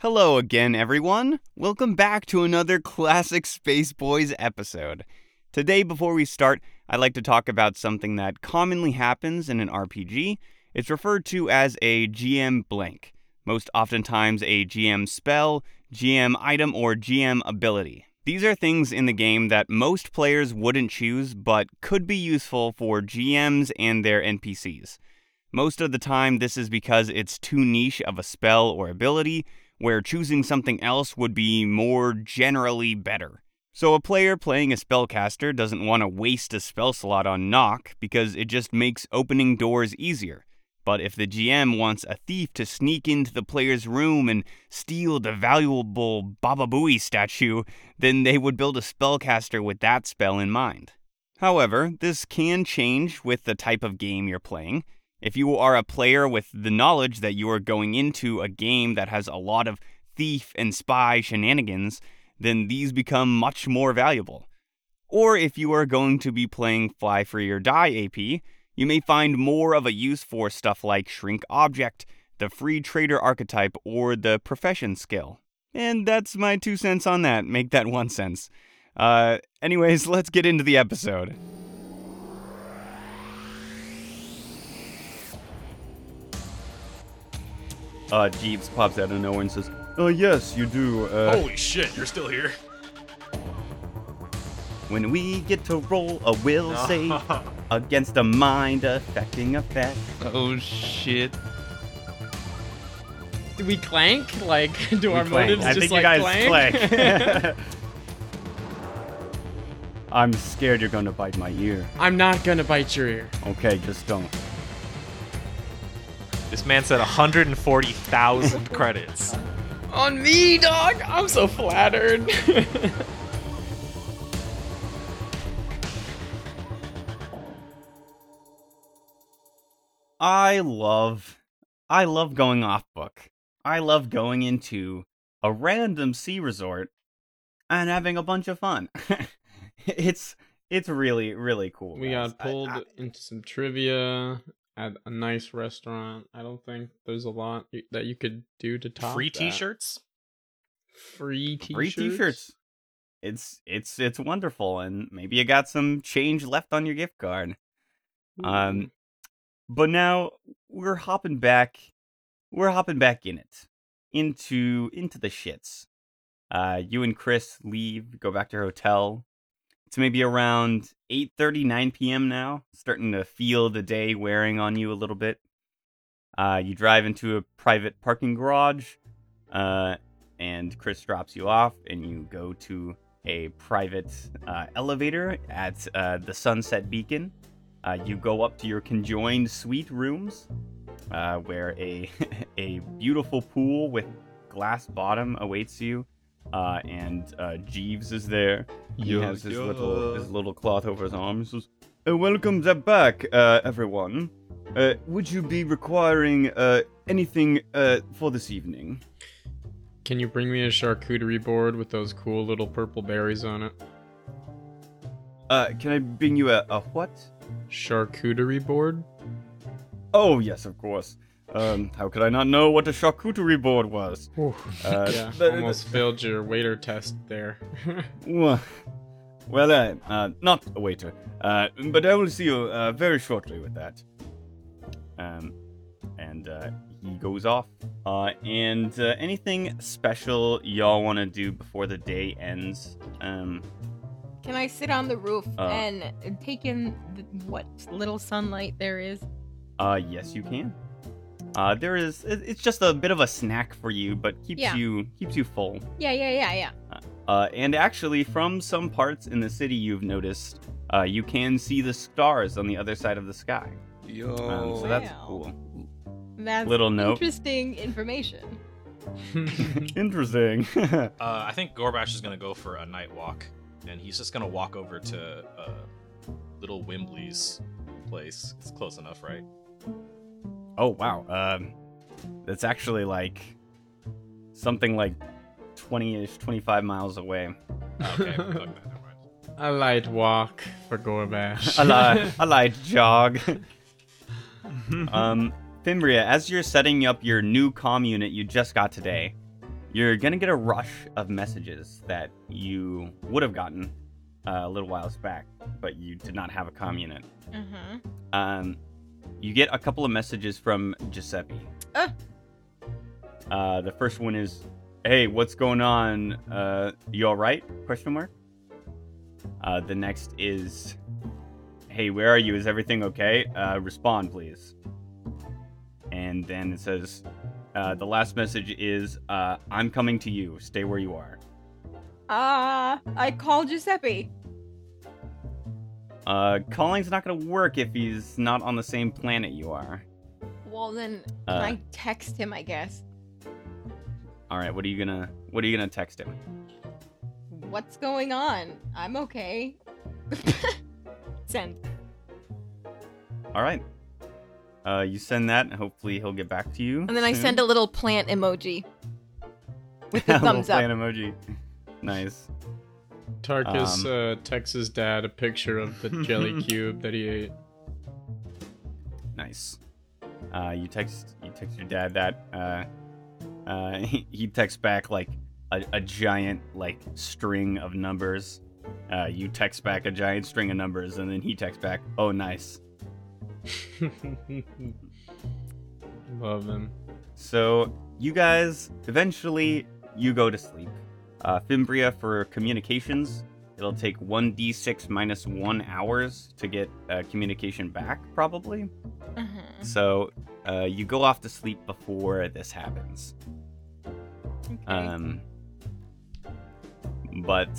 Hello again, everyone. Welcome back to another classic Space Bois episode. Today, before we start, I'd like to talk about something that commonly happens in an RPG. It's referred to as a GM blank, most oftentimes a GM spell, GM item, or GM ability. These are things in the game that most players wouldn't choose, but could be useful for GMs and their NPCs. Most of the time, this is because it's too niche of a spell or ability, where choosing something else would be more generally better. So, a player playing a spellcaster doesn't want to waste a spell slot on knock because it just makes opening doors easier. But if the GM wants a thief to sneak into the player's room and steal the valuable Baba Booey statue, then they would build a spellcaster with that spell in mind. However, this can change with the type of game you're playing. If you are a player with the knowledge that you are going into a game that has a lot of thief and spy shenanigans, then these become much more valuable. Or if you are going to be playing Fly Free or Die AP, you may find more of a use for stuff like Shrink Object, the Free Trader archetype, or the Profession skill. And that's my two cents on that. Make that one cents. Uh, anyways, let's get into the episode. Uh, Jeeves pops out of nowhere and says, Oh, yes, you do. Uh, Holy shit, you're still here. When we get to roll a will save against a mind affecting effect. Oh shit. Do we clank? Like, do our We clank. motives I just think like you guys clank? clank. I'm scared you're gonna bite my ear. I'm not gonna bite your ear. Okay, just don't. This man said 140,000 credits. On me, dog. I'm so flattered. I love, I love going off book. I love going into a random sea resort and having a bunch of fun. it's it's really really cool. we guys. got I- pulled I- into some trivia at a nice restaurant. I don't think there's a lot that you could do to top Free that. t-shirts? Free t-shirts. free t-shirts. It's it's it's wonderful, and maybe you got some change left on your gift card. Um, but now we're hopping back. We're hopping back in it, into into the shits. Uh, you and Chris leave, go back to your hotel. It's maybe around 8:30, 9 p.m. now. Starting to feel the day wearing on you a little bit. Uh, you drive into a private parking garage, uh, and Chris drops you off, and you go to a private uh, elevator at uh, the Sunset Beacon. Uh, you go up to your conjoined suite rooms, uh, where a a beautiful pool with glass bottom awaits you, uh, and uh, Jeeves is there. He Yeah, has his yeah. little his little cloth over his arm. He says, uh, "Welcome the back, uh, everyone. Uh, would you be requiring uh, anything uh, for this evening?" Can you bring me a charcuterie board with those cool little purple berries on it? Uh, can I bring you a, a what? Charcuterie board? Oh yes, of course. Um, how could I not know what a charcuterie board was? Uh, yeah, but- almost failed your waiter test there. Well, well, uh, uh, not a waiter, uh, but I will see you uh, very shortly with that. Um, and uh, he goes off. Uh, and uh, anything special y'all want to do before the day ends? Um, Can I sit on the roof Uh. and take in the, what little sunlight there is? uh, yes, you can. Uh, there is it's just a bit of a snack for you, but keeps Yeah. you keeps you full. Yeah, yeah, yeah, yeah. Uh, and actually, from some parts in the city, you've noticed uh, you can see the stars on the other side of the sky. Yo. Um, so that's Wow. cool. That's Little note. interesting information. Interesting. Uh, I think Gorbash is gonna go for a night walk, and he's just gonna walk over to uh, little Wimbley's place. It's close enough, right? Oh wow. Um, that's actually like something like twenty-ish, twenty-five miles away. Okay, fuck that, never mind. a light walk for Gorbash. a light, a light jog. um, Fimbria, as you're setting up your new comm unit you just got today, you're gonna get a rush of messages that you would have gotten uh, a little whiles back, but you did not have a comm unit. Uh-huh. Um, you get a couple of messages from Giuseppe. Ah. Uh, the first one is, "Hey, what's going on? Uh, you all right?" Question mark. Uh, the next is, "Hey, where are you? Is everything okay? Uh, respond, please." And then it says, uh, "The last message is, uh, I'm coming to you. Stay where you are." Ah, I called Giuseppe. Uh, calling's not gonna work if he's not on the same planet you are. Well, then Uh, I text him, I guess. All right, what are you gonna what are you gonna text him? What's going on? I'm okay. Send. All right. Uh, you send that, and hopefully he'll get back to you. And then I send a little plant emoji with the a thumbs up. fan emoji. Nice. Tarkus Um, uh, texts his dad a picture of the jelly cube that he ate. Nice. Uh, you text you text your dad that. Uh, uh, he, he texts back like a, a giant like string of numbers. Uh, you text back a giant string of numbers, and then he texts back, "Oh, nice." Love him. So you guys eventually you go to sleep. Uh, Fimbria for communications, it'll take one d6 minus one hours to get uh, communication back, probably. Uh-huh. So uh, you go off to sleep before this happens. Okay. Um, but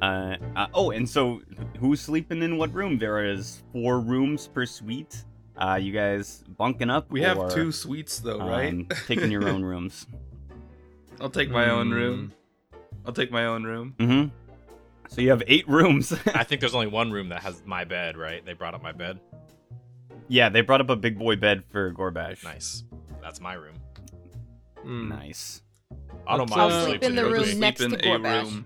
uh, uh, oh, and so who's sleeping in what room? There is four rooms per suite. Uh, you guys bunking up? We have or, two suites though, right? um, taking your own rooms. I'll take my own Hmm. room. I'll take my own room. Mm-hmm. So you have eight rooms. I think there's only one room that has my bed, right? They brought up my bed. yeah, they brought up a big boy bed for Gorbash. Nice. That's my room. Mm. Nice. I don't Let's, mind I'll sleep in the room just sleep next in to a Gorbash. room.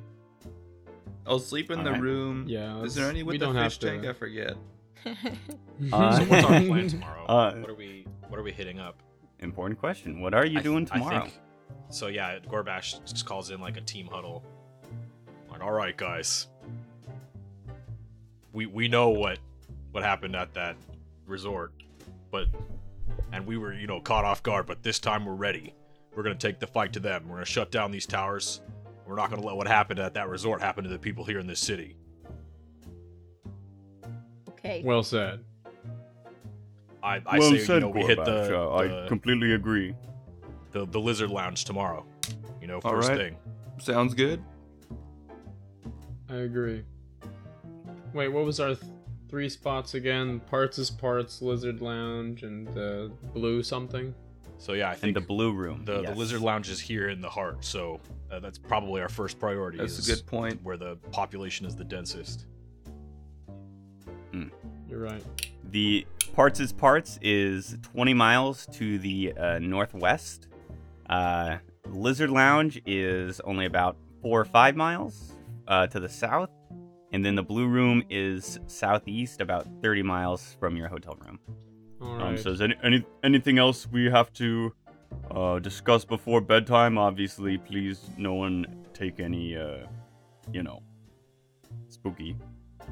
I'll sleep in the Alright. room. Yeah. Is there let's- any with the fish have to... tank? I forget. Uh, So what's our plan tomorrow? Uh, what are we What are we hitting up? Important question. What are you I th- doing I tomorrow? think- so yeah, Gorbash just calls in like a team huddle. Like, all right, guys, we we know what what happened at that resort, but and we were you know caught off guard. But this time we're ready. We're gonna take the fight to them. We're gonna shut down these towers. We're not gonna let what happened at that resort happen to the people here in this city. okay. Well said. I, I say you know we hit the, the, completely agree. The the lizard lounge tomorrow. You know, first right. thing. Sounds good. I agree. Wait, what was our th- three spots again? Parts is parts, lizard lounge, and uh, blue something. So yeah, I In think the blue room. The, yes. the lizard lounge is here in the heart, so uh, that's probably our first priority. That's is a good point. Where the population is the densest. You're right. The parts is parts is 20 miles to the uh, northwest. Uh, Lizard Lounge is only about four or five miles uh, to the south, and then the Blue Room is southeast, about 30 miles from your hotel room. All Um, so is any, any anything else we have to uh, discuss before bedtime? Obviously, please, no one take any, uh, you know, spooky.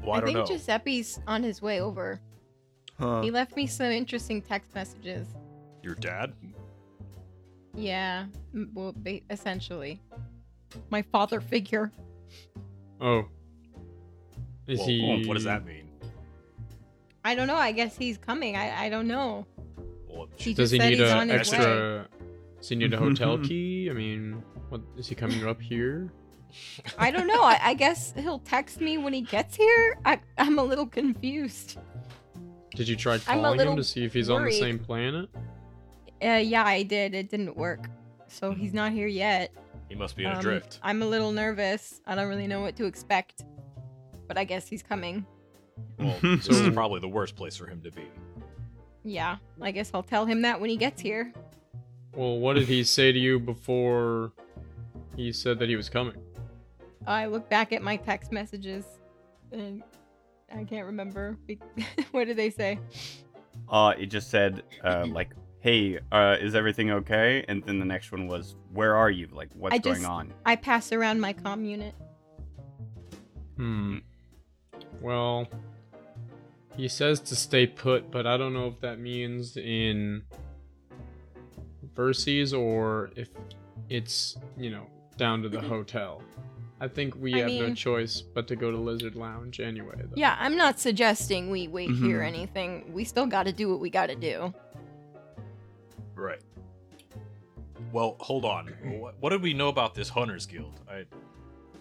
Well, I, I don't think know. Giuseppe's on his way over. Huh. He left me some interesting text messages. Your dad? Yeah, well, ba- essentially, my father figure. oh. Is Well, he? What does that mean? I don't know. I guess he's coming. I I don't know. Well, He Does he need he's a on his way. extra? Does he need a hotel key? I mean, what is he coming up here? I don't know. I, I guess he'll text me when he gets here. I I'm a little confused. Did you try I'm calling him little to see if he's on the same planet? Uh, yeah, I did. It didn't work. So he's not here yet. he must be in Um, a drift. I'm a little nervous. I don't really know what to expect. But I guess he's coming. Well, this is probably the worst place for him to be. Yeah, I guess I'll tell him that when he gets here. Well, what did he say to you before he said that he was coming? I look back at my text messages and I can't remember. What did they say? Uh, it just said uh, like "Hey, uh, is everything okay?" And then the next one was, "Where are you? Like, what's I going on?" I pass around my comm unit. Hmm. Well, he says to stay put, but I don't know if that means in Verces or if it's, you know, down to the hotel. I think we I have no choice but to go to Lizard Lounge anyway. Though. Yeah, I'm not suggesting we wait here or Mhm. anything. We still got to do what we got to do. Right. Well, hold on. What, what did we know about this Hunters Guild? I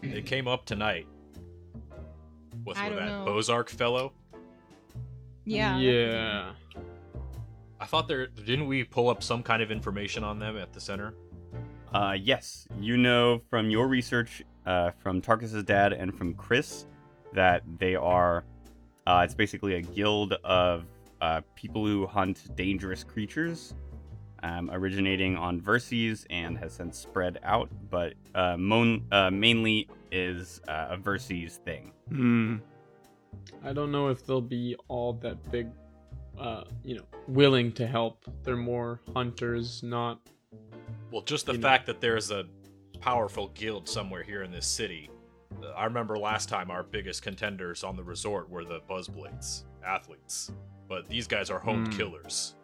it came up tonight. With I with don't that know. Bozark fellow. Yeah. Yeah. I thought there didn't we pull up some kind of information on them at the center? Uh, yes, you know from your research, uh, from Tarkus's dad and from Chris, that they are. Uh, it's basically a guild of uh, people who hunt dangerous creatures, um, originating on Verces and has since spread out, but uh, mon- uh, mainly is uh, a Verces thing. Hmm. I don't know if they'll be all that big, uh, you know, willing to help. They're more hunters, not. Well, just the You know. fact that there's a powerful guild somewhere here in this city. I remember last time our biggest contenders on the resort were the Buzzblades athletes, but these guys are home Hmm. killers.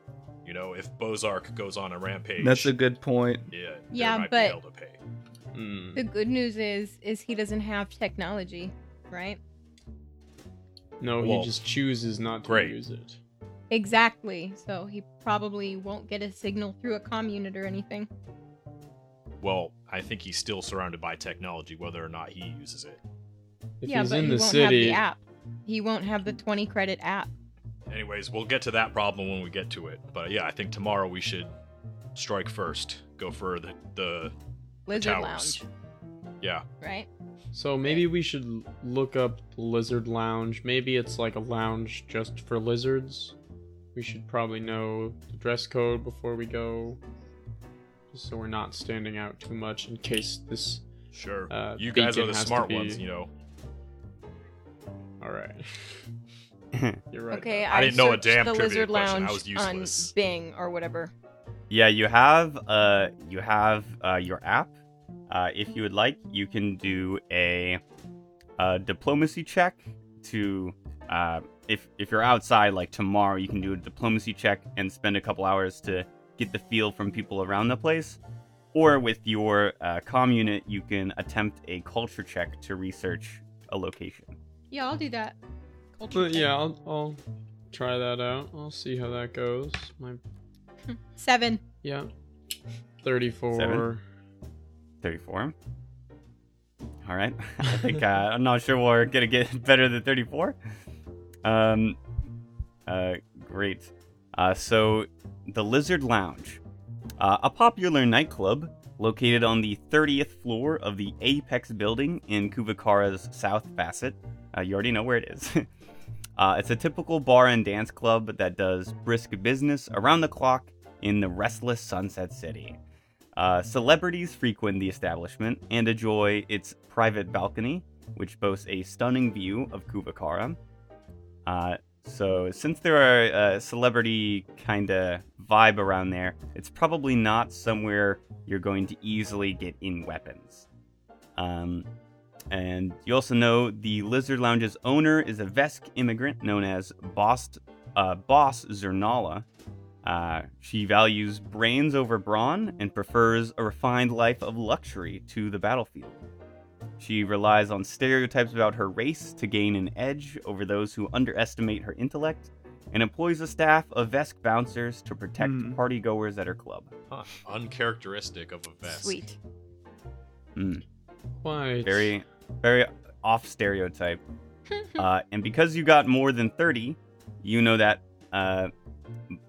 You know, if Bozark goes on a rampage, That's a good point. yeah, there Yeah, might but- be hell to pay. Mm. The good news is, is he doesn't have technology, right? No, Well, he just chooses not to great. use it. Exactly. So he probably won't get a signal through a comm unit or anything. Well, I think he's still surrounded by technology, whether or not he uses it. If yeah, he's but in he the won't city, have the app. He won't have the 20 credit app. Anyways, we'll get to that problem when we get to it. But yeah, I think tomorrow we should strike first. Go for the the Lizard towers. Lounge, yeah. right? so maybe we should look up Lizard Lounge. Maybe it's like a lounge just for lizards. We should probably know the dress code before we go, just so we're not standing out too much in case this. Sure. Uh, you guys are the smart be- ones, you know. All right. You're right. Okay, I I, didn't know a searched damn the trivia Lizard question. I Lounge was on useless. Bing or whatever. Yeah, you have uh you have uh your app. Uh, if you would like, you can do a, uh diplomacy check to uh if if you're outside like tomorrow, you can do a diplomacy check and spend a couple hours to get the feel from people around the place. Or with your uh, comm unit, you can attempt a culture check to research a location. Yeah, I'll do that. Culture But check. yeah, I'll, I'll try that out. I'll see how that goes. My Seven. yeah, thirty-four. Seven? 34. All right. I think uh, I'm not sure we're going to get better than 34. Um uh great. Uh so the Lizard Lounge, uh, a popular nightclub located on the 30th floor of the Apex building in Kuvakara's south facet. Uh, you already know where it is. Uh, it's a typical bar and dance club that does brisk business around the clock in the restless Sunset City. Uh, celebrities frequent the establishment and enjoy its private balcony, which boasts a stunning view of Kuvakara. Uh, so, since there are a celebrity kind of vibe around there, it's probably not somewhere you're going to easily get in weapons. Um, and you also know the Lizard Lounge's owner is a Vesk immigrant known as Boss, uh, Boss Zernala. Uh, she values brains over brawn and prefers a refined life of luxury to the battlefield. She relies on stereotypes about her race to gain an edge over those who underestimate her intellect, and employs a staff of Vesk bouncers to protect Hmm. partygoers at her club. Huh. Uncharacteristic of a Vesk. Sweet. Mm. Quite. very very off stereotype. Uh, and because you got more than 30 you know that uh,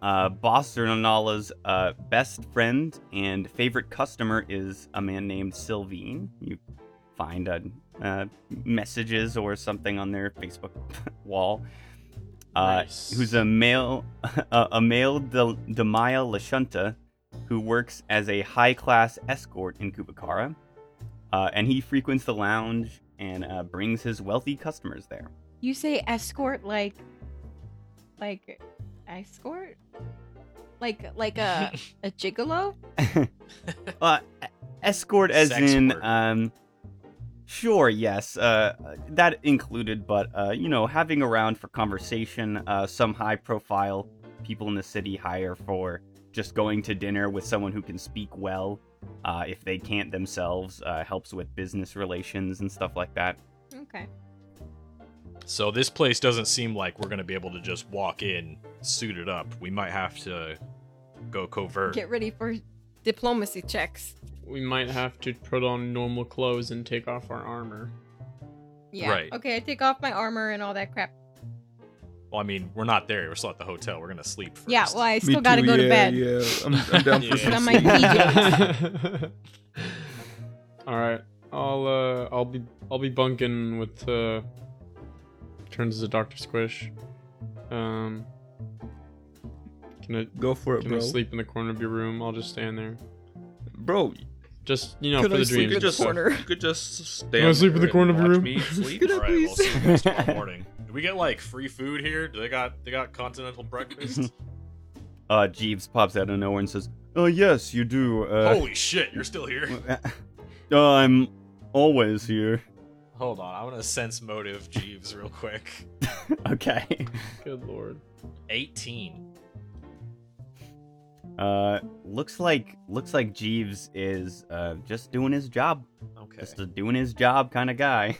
uh, boss Zernala's uh, best friend and favorite customer is a man named sylvine. You find uh, uh, messages or something on their facebook wall. Uh, Nice. who's a male a, a male De- Damaya Lashunta who works as a high-class escort in Kuvakara uh, and he frequents the lounge and uh, brings his wealthy customers there. You say escort like, like, escort, Like like a a gigolo? uh, escort as Sex in work. um sure yes uh that included but uh you know having around for conversation uh some high profile people in the city hire for just going to dinner with someone who can speak well uh if they can't themselves uh helps with business relations and stuff like that Okay. So this place doesn't seem like we're gonna be able to just walk in suited up. We might have to go covert. Get ready for diplomacy checks. We might have to put on normal clothes and take off our armor. Yeah. Right. Okay, I take off my armor and all that crap. Well, I mean, we're not there. We're still at the hotel. We're gonna sleep first. Yeah, well, I Me still gotta too, go to yeah, bed. Yeah, I'm, I'm down for Yeah. some Got my sleep. PJs. All right, I'll uh, I'll be I'll be bunking with uh. Turns to Doctor Squish. Um. Can I Go for it, can bro. I sleep in the corner of your room? I'll just stand there. Bro, Just you know could for I the sleep dreams. in the and stuff. corner? You could just stand Can I sleep in the corner of your watch room? me sleep. All right, we'll see you guys tomorrow morning. Do we get like free food here? Do they got they got continental breakfast? uh jeeves pops out of nowhere and says oh yes you do uh Holy shit, you're still here. uh, i'm always here Hold on, I'm gonna sense motive Jeeves real quick. okay Good lord. 18. Uh, looks like looks like Jeeves is uh just doing his job, Okay. just a doing his job kind of guy.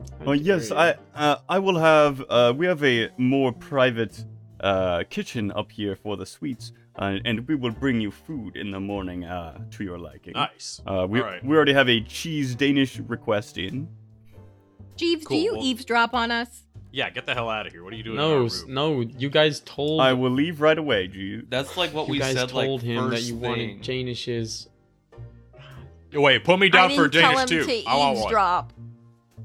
I oh yes, I uh, I will have uh we have a more private uh kitchen up here for the suites, uh, and we will bring you food in the morning uh to your liking. Nice. Uh, we Alright. we already have a cheese Danish request in. Jeeves, Cool, do you well- eavesdrop on us? Yeah, get the hell out of here. What are you doing? in No, our room? no, you guys told I will leave right away, Jeeves. That's like what you we guys said. told like, him that you thing. wanted Janish's. Wait, put me down I for didn't tell Danish him too. to I want one.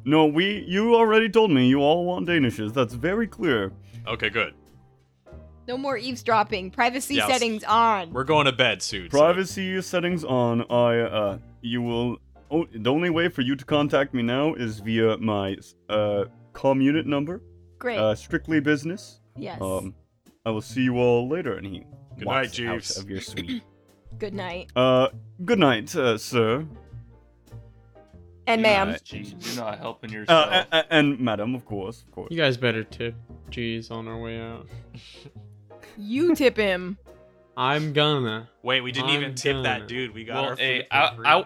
Eavesdrop. No, we you already told me you all want Danishes. That's very clear. Okay, good. No more eavesdropping. Privacy Yes. settings on. We're going to bed soon. so- Privacy settings on. I uh, you will. Oh, the only way for you to contact me now is via my uh com unit number. Great. Uh, strictly business. yes. Um, I will see you all later. And he Good walks night, out Jeeves. of your suite. Good night. uh, good night, uh, sir. And You're ma'am. not- you're not helping Uh, yourself. a- a- and madam, of course, of course. You guys better tip G's on our way out. You tip him. I'm gonna. Wait, we didn't I'm even tip gonna. that dude. We got Well, our hey, food for I- free. I-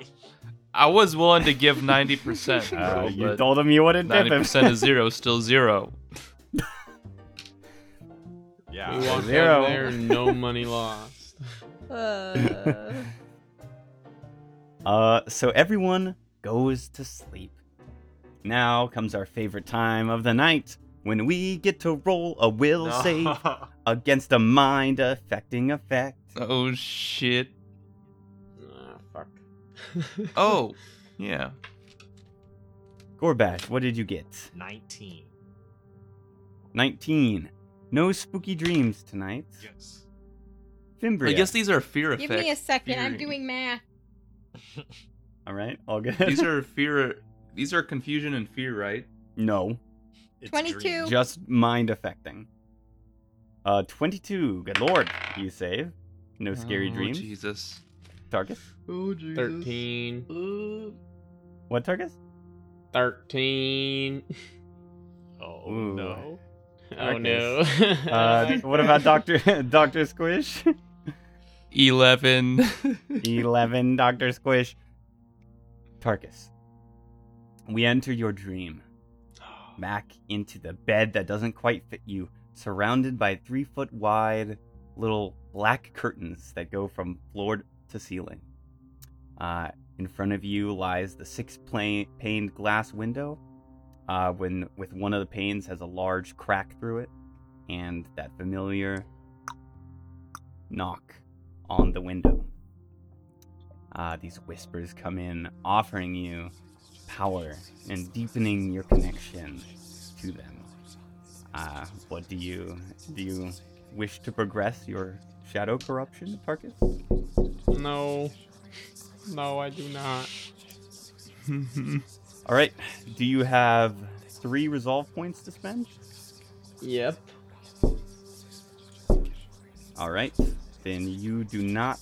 I was willing to give ninety percent, Uh, you told him you wouldn't tip ninety him. percent is zero, still zero. yeah. We walked Zero. out there, no money lost. Uh, Uh, so everyone goes to sleep. Now comes our favorite time of the night when we get to roll a will save against a mind affecting effect. Oh shit. ah, fuck. Oh, yeah. Gorbash, what did you get? 19. 19. No spooky dreams tonight. Yes. Fimbria. I guess these are fear effects. give me a second. I'm doing math. All right, all good. These are fear. These are confusion and fear, right? no, It's 22. dreams. just mind affecting. Uh, 22. Good lord, you save. No scary Oh, dreams. Jesus. Tarkus. Oh Jesus. Thirteen. What Tarkus? Thirteen. Oh, Ooh. no. Oh no. Uh, what about Doctor Doctor Squish? Eleven. 11 Dr. Squish. Tarkus. We enter your dream. Back into the bed that doesn't quite fit you, surrounded by three foot wide little black curtains that go from floor to ceiling. Uh, in front of you lies the six pla- paned glass window, uh, when, with one of the panes has a large crack through it, and that familiar knock on the window. Uh, these whispers come in, offering you power and deepening your connection to them. Uh, what do you do? You wish to progress your shadow corruption, Tarkus? no. No, I do not. All right. Do you have three resolve points to spend? Yep. All right. Then you do not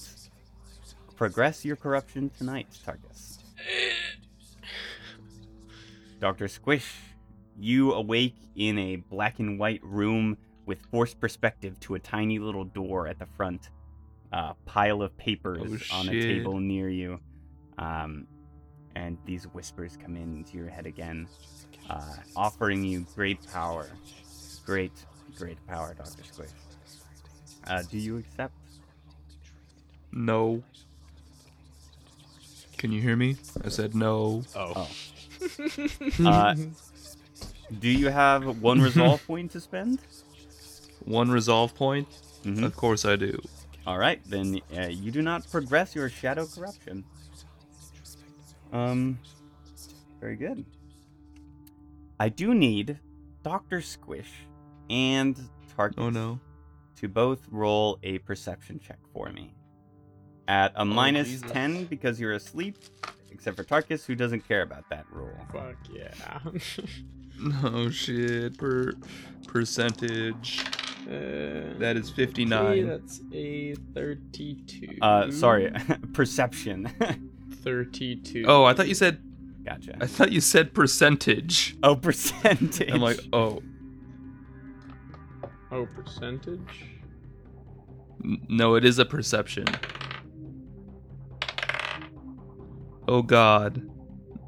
progress your corruption tonight, Tarkus. Dr. Squish, you awake in a black and white room with forced perspective to a tiny little door at the front. A pile of papers Oh, on a table near you. Um, and these whispers come into your head again, uh, offering you great power. Great, great power, Dr. Squish. Uh, do you accept? No. Can you hear me? I said no. Oh. Uh, do you have one resolve point to spend? One resolve point? Mhm. Of course I do. All right, then uh, you do not progress your shadow corruption. Um, very good. I do need Doctor Squish and Tarkus Oh no. to both roll a perception check for me. At a minus Jesus. ten because you're asleep, except for Tarkus, who doesn't care about that rule. Fuck yeah. No shit. Per percentage. Uh, That is okay, 59. that's a 32. Uh, sorry, perception. 32. Oh, I thought you said gotcha. I thought you said percentage. Oh, percentage. I'm like, oh Oh, percentage? no, it is a perception. Oh god.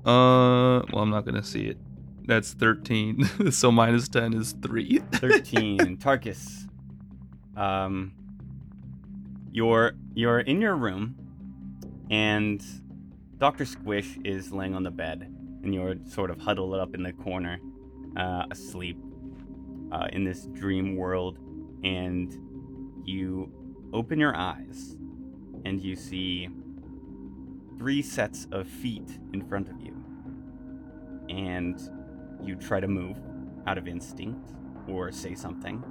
Uh well I'm not gonna see it. That's 13. so minus 10 is 3. 13 tarkus um you're you're in your room and dr squish is laying on the bed and you're sort of huddled up in the corner uh, asleep uh, in this dream world and you open your eyes and you see three sets of feet in front of you and you try to move out of instinct or say something.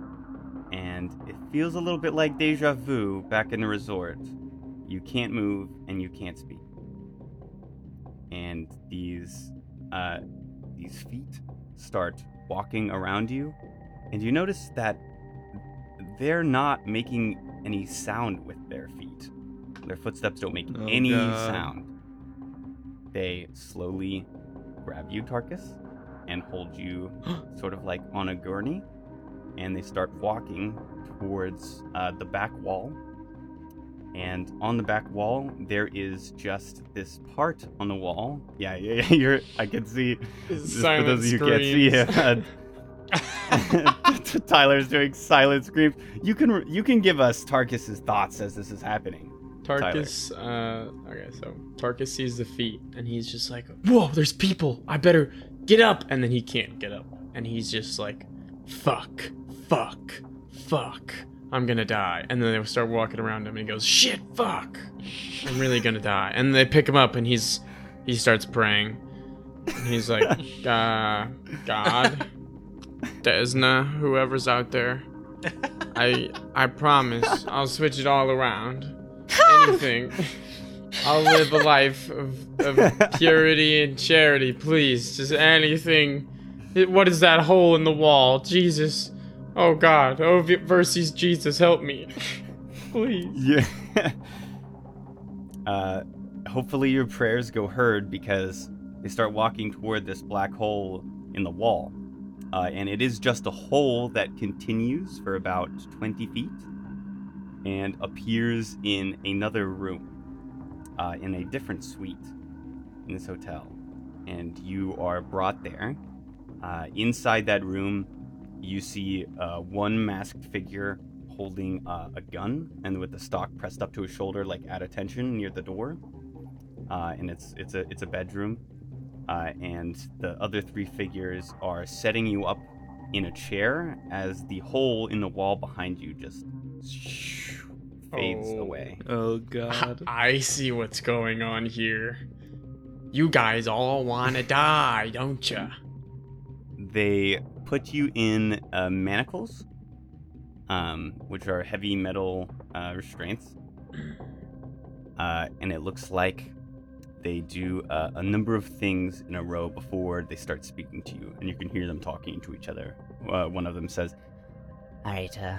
And it feels a little bit like deja vu back in the resort. You can't move and you can't speak. And these uh, these feet start walking around you, and you notice that they're not making any sound with their feet. Their footsteps don't make Oh, any God. sound. They slowly grab you, Tarkus, and hold you sort of like on a gurney, and they start walking towards uh, the back wall. And on the back wall, there is just this part on the wall. Yeah, yeah, yeah. You're. I can see. For those of you who can't see it, uh, Tyler's doing silent screams. You can you can give us Tarkus's thoughts as this is happening. Tarkus, uh, okay, so Tarkus sees the feet and he's just like, Whoa, there's people. I better get up. And then he can't get up. And he's just like, Fuck, fuck, fuck. I'm gonna die. And then they start walking around him and he goes, Shit, fuck. I'm really gonna die. And they pick him up and he's, he starts praying. And he's like, uh, God, Desna, whoever's out there, I, I promise I'll switch it all around anything. I'll live a life of, of purity and charity, please. Just anything. It- what is that hole in the wall? Jesus. Oh God. Oh versus Jesus, help me. please. Yeah. uh, hopefully your prayers go heard because they start walking toward this black hole in the wall. Uh, and it is just a hole that continues for about 20 feet and appears in another room, uh, in a different suite in this hotel. And you are brought there. Uh, inside that room, you see uh, one masked figure holding uh, a gun and with the stock pressed up to his shoulder, like at attention near the door. Uh, and it's it's a it's a bedroom, uh, and the other three figures are setting you up in a chair as the hole in the wall behind you just fades Oh. away. Oh god. I see what's going on here. You guys all wanna die, don't you? They put you in uh, manacles, um, which are heavy metal uh, restraints, uh, and it looks like they do uh, a number of things in a row before they start speaking to you, and you can hear them talking to each other. Uh, one of them says, Alright, uh,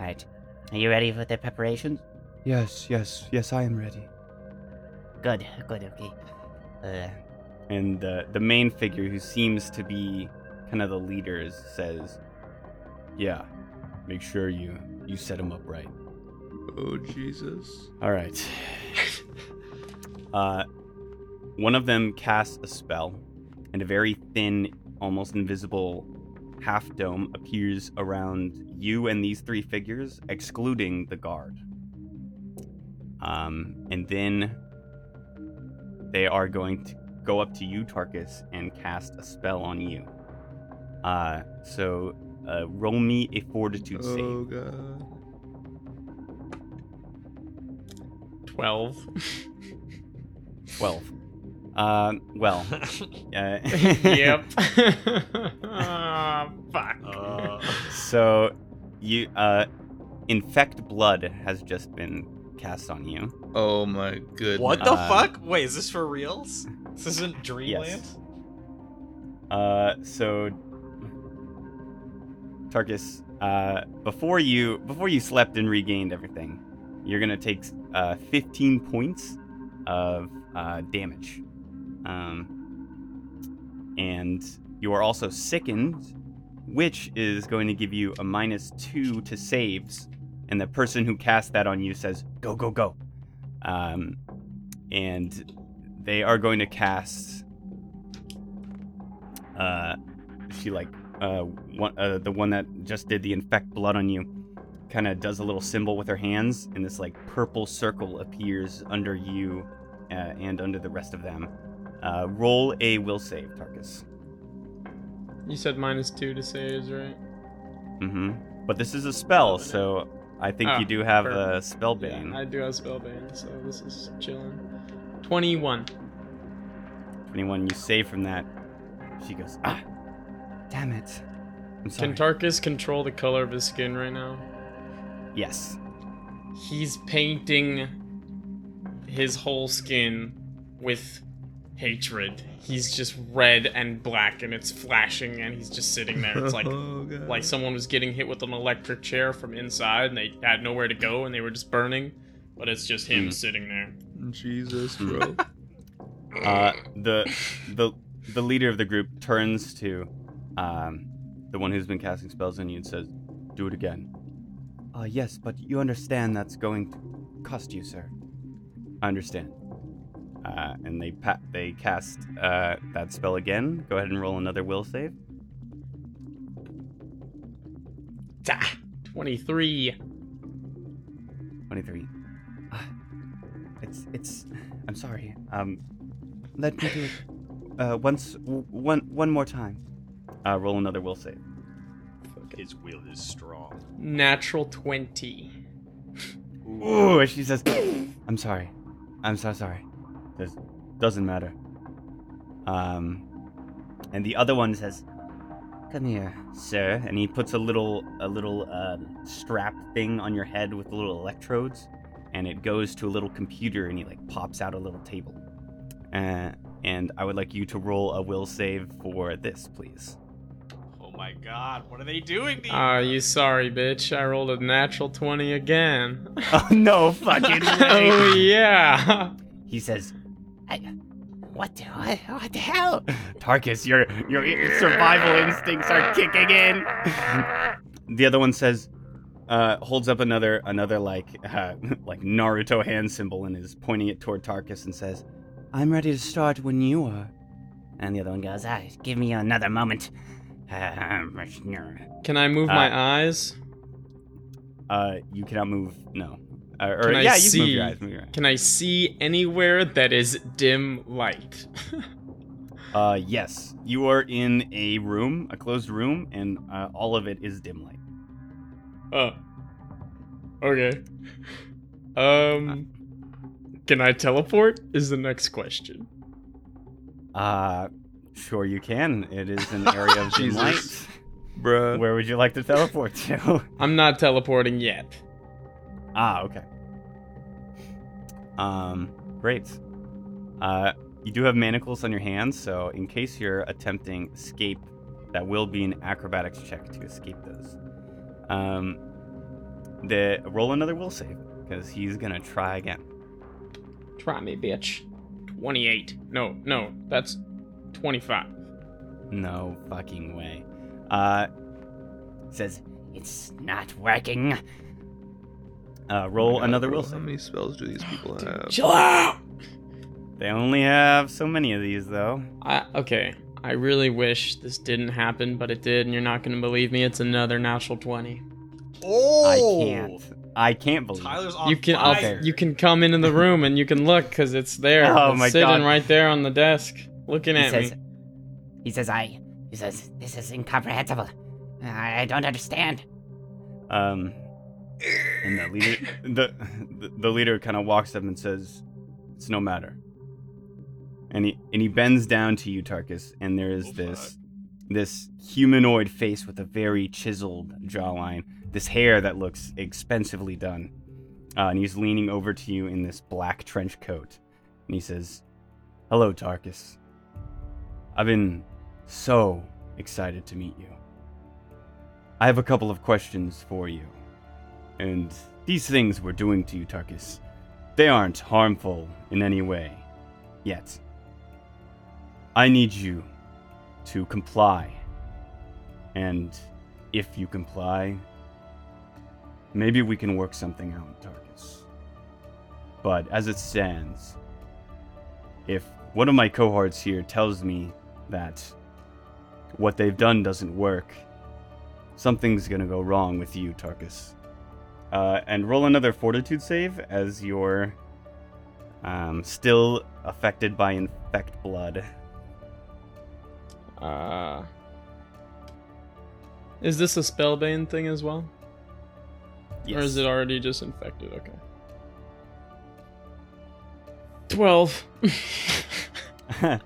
alright. Are you ready for the preparations? Yes, yes, yes, I am ready. Good, good, okay. Uh, And the the main figure, who seems to be kind of the leader, says, "Yeah, make sure you you set him up right." Oh Jesus. All right. uh, one of them casts a spell, and a very thin, almost invisible half dome appears around you and these three figures, excluding the guard. Um, and then they are going to go up to you, Tarkus, and cast a spell on you. Uh, so uh, roll me a fortitude Oh save. god. 12. 12. Um, well, uh, yep. Ah, fuck. Uh, So, you uh, infect blood has just been cast on you. Oh my goodness. What the Uh, fuck? Wait, is this for reals? This isn't Dreamland? Uh, so, Tarkus, uh, before you before you slept and regained everything, you're gonna take uh 15 points of uh, damage. Um, and you are also sickened, which is going to give you a minus two to saves. And the person who cast that on you says, "Go, go, go," um, and they are going to cast. Uh, she like uh, one, uh the one that just did the infect blood on you, kind of does a little symbol with her hands, and this like purple circle appears under you, uh, and under the rest of them. Uh, roll a will save, Tarkus. You said minus 2 to saves, right? Mm-hmm. But this is a spell, so I think Ah, you do have a spell bane. Yeah, I do have spellbane, so this is chilling. 21. 21, you save from that. She goes, ah, damn it. Can Tarkus control the color of his skin right now? yes. He's painting his whole skin with hatred. He's just red and black and it's flashing and he's just sitting there. It's like oh like someone was getting hit with an electric chair from inside and they had nowhere to go and they were just burning. But it's just him Mm. sitting there. Jesus, bro. Uh, the the the leader of the group turns to um, the one who's been casting spells on you and says, "Do it again." Uh, yes, but you understand that's going to cost you, sir. I understand. Uh, and they pa- they cast uh, that spell again. Go ahead and roll another will save. Ta! 23. Twenty-three. Uh, it's it's. I'm sorry. Um, let me do it. Uh, once w- one one more time. Uh, roll another will save. his will is strong. Natural 20. Ooh, and she says, "I'm sorry. I'm so sorry. This doesn't matter." Um, and the other one says, "Come here, sir." And he puts a little a little uh, strap thing on your head with little electrodes, and it goes to a little computer, and he like pops out a little table. Uh, and I would like you to roll a will save for this, please. Oh my god, what are they doing to you? Ah, you sorry, bitch. I rolled a natural 20 again. Oh no, fucking way. oh, yeah. He says, I, what, the, what, what the hell? Tarkus, your your survival instincts are kicking in. The other one says, uh, holds up another another like uh, like Naruto hand symbol and is pointing it toward Tarkus and says, "I'm ready to start when you are." And the other one goes, Ah, give me another moment. Can I move my Uh, eyes? "Uh, you cannot move. No, uh, or Can I yeah, you can move see? your eyes. Move your eyes. Can I see anywhere that is dim light? Uh, yes, you are in a room, a closed room, and uh, all of it is dim light. oh. Okay. Um. Can I teleport? Is the next question. Uh, sure you can. It is an area of dim Jesus. light. Bruh. Where would you like to teleport to? I'm not teleporting yet. Ah, okay. Um, great. Uh, you do have manacles on your hands, so in case you're attempting escape, that will be an acrobatics check to escape those. Um, the roll another will save because he's gonna try again. Try me, bitch. 28. No, no, that's 25. No fucking way. Uh, Says it's not working. Uh roll another will How many spells do these people have? Chill out! They only have so many of these though. I, okay, I really wish this didn't happen, but it did, and you're not gonna believe me. It's another natural 20. Oh, I can't. I can't believe. it. Tyler's on You can, I'll, fire. you can come into the room and you can look, cause it's there. Oh It's my sitting God. Sitting right there on the desk, looking He at says, me. he says, I, he says, this is incomprehensible. I, I don't understand. Um, and the leader, the the, the leader kind of walks up and says, "It's no matter." And he and he bends down to you, Tarkus, and there is Oh, this this humanoid face with a very chiseled jawline, this hair that looks expensively done, uh, and he's leaning over to you in this black trench coat, and he says, "Hello, Tarkus. I've been so excited to meet you." I have a couple of questions for you. And these things we're doing to you, Tarkus, they aren't harmful in any way. Yet. I need you to comply. And if you comply, maybe we can work something out, Tarkus. But as it stands, if one of my cohorts here tells me that what they've done doesn't work, something's gonna go wrong with you, Tarkus. Uh, and roll another fortitude save as you're um, still affected by infect blood. Uh, is this a spellbane thing as well? Or is it already just infected? Okay. 12. uh,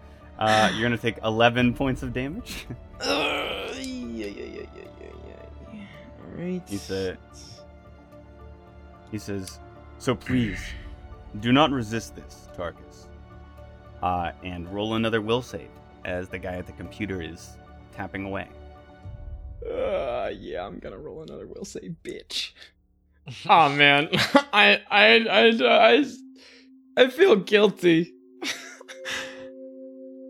you're gonna take 11 points of damage. Uh, yeah, yeah, yeah, yeah, yeah, yeah. Alright. He said- He says, "So please, do not resist this, Tarkus. Uh, and roll another will save as the guy at the computer is tapping away." Uh, yeah, I'm gonna roll another will save, bitch. oh man, I, I, I, I, I feel guilty.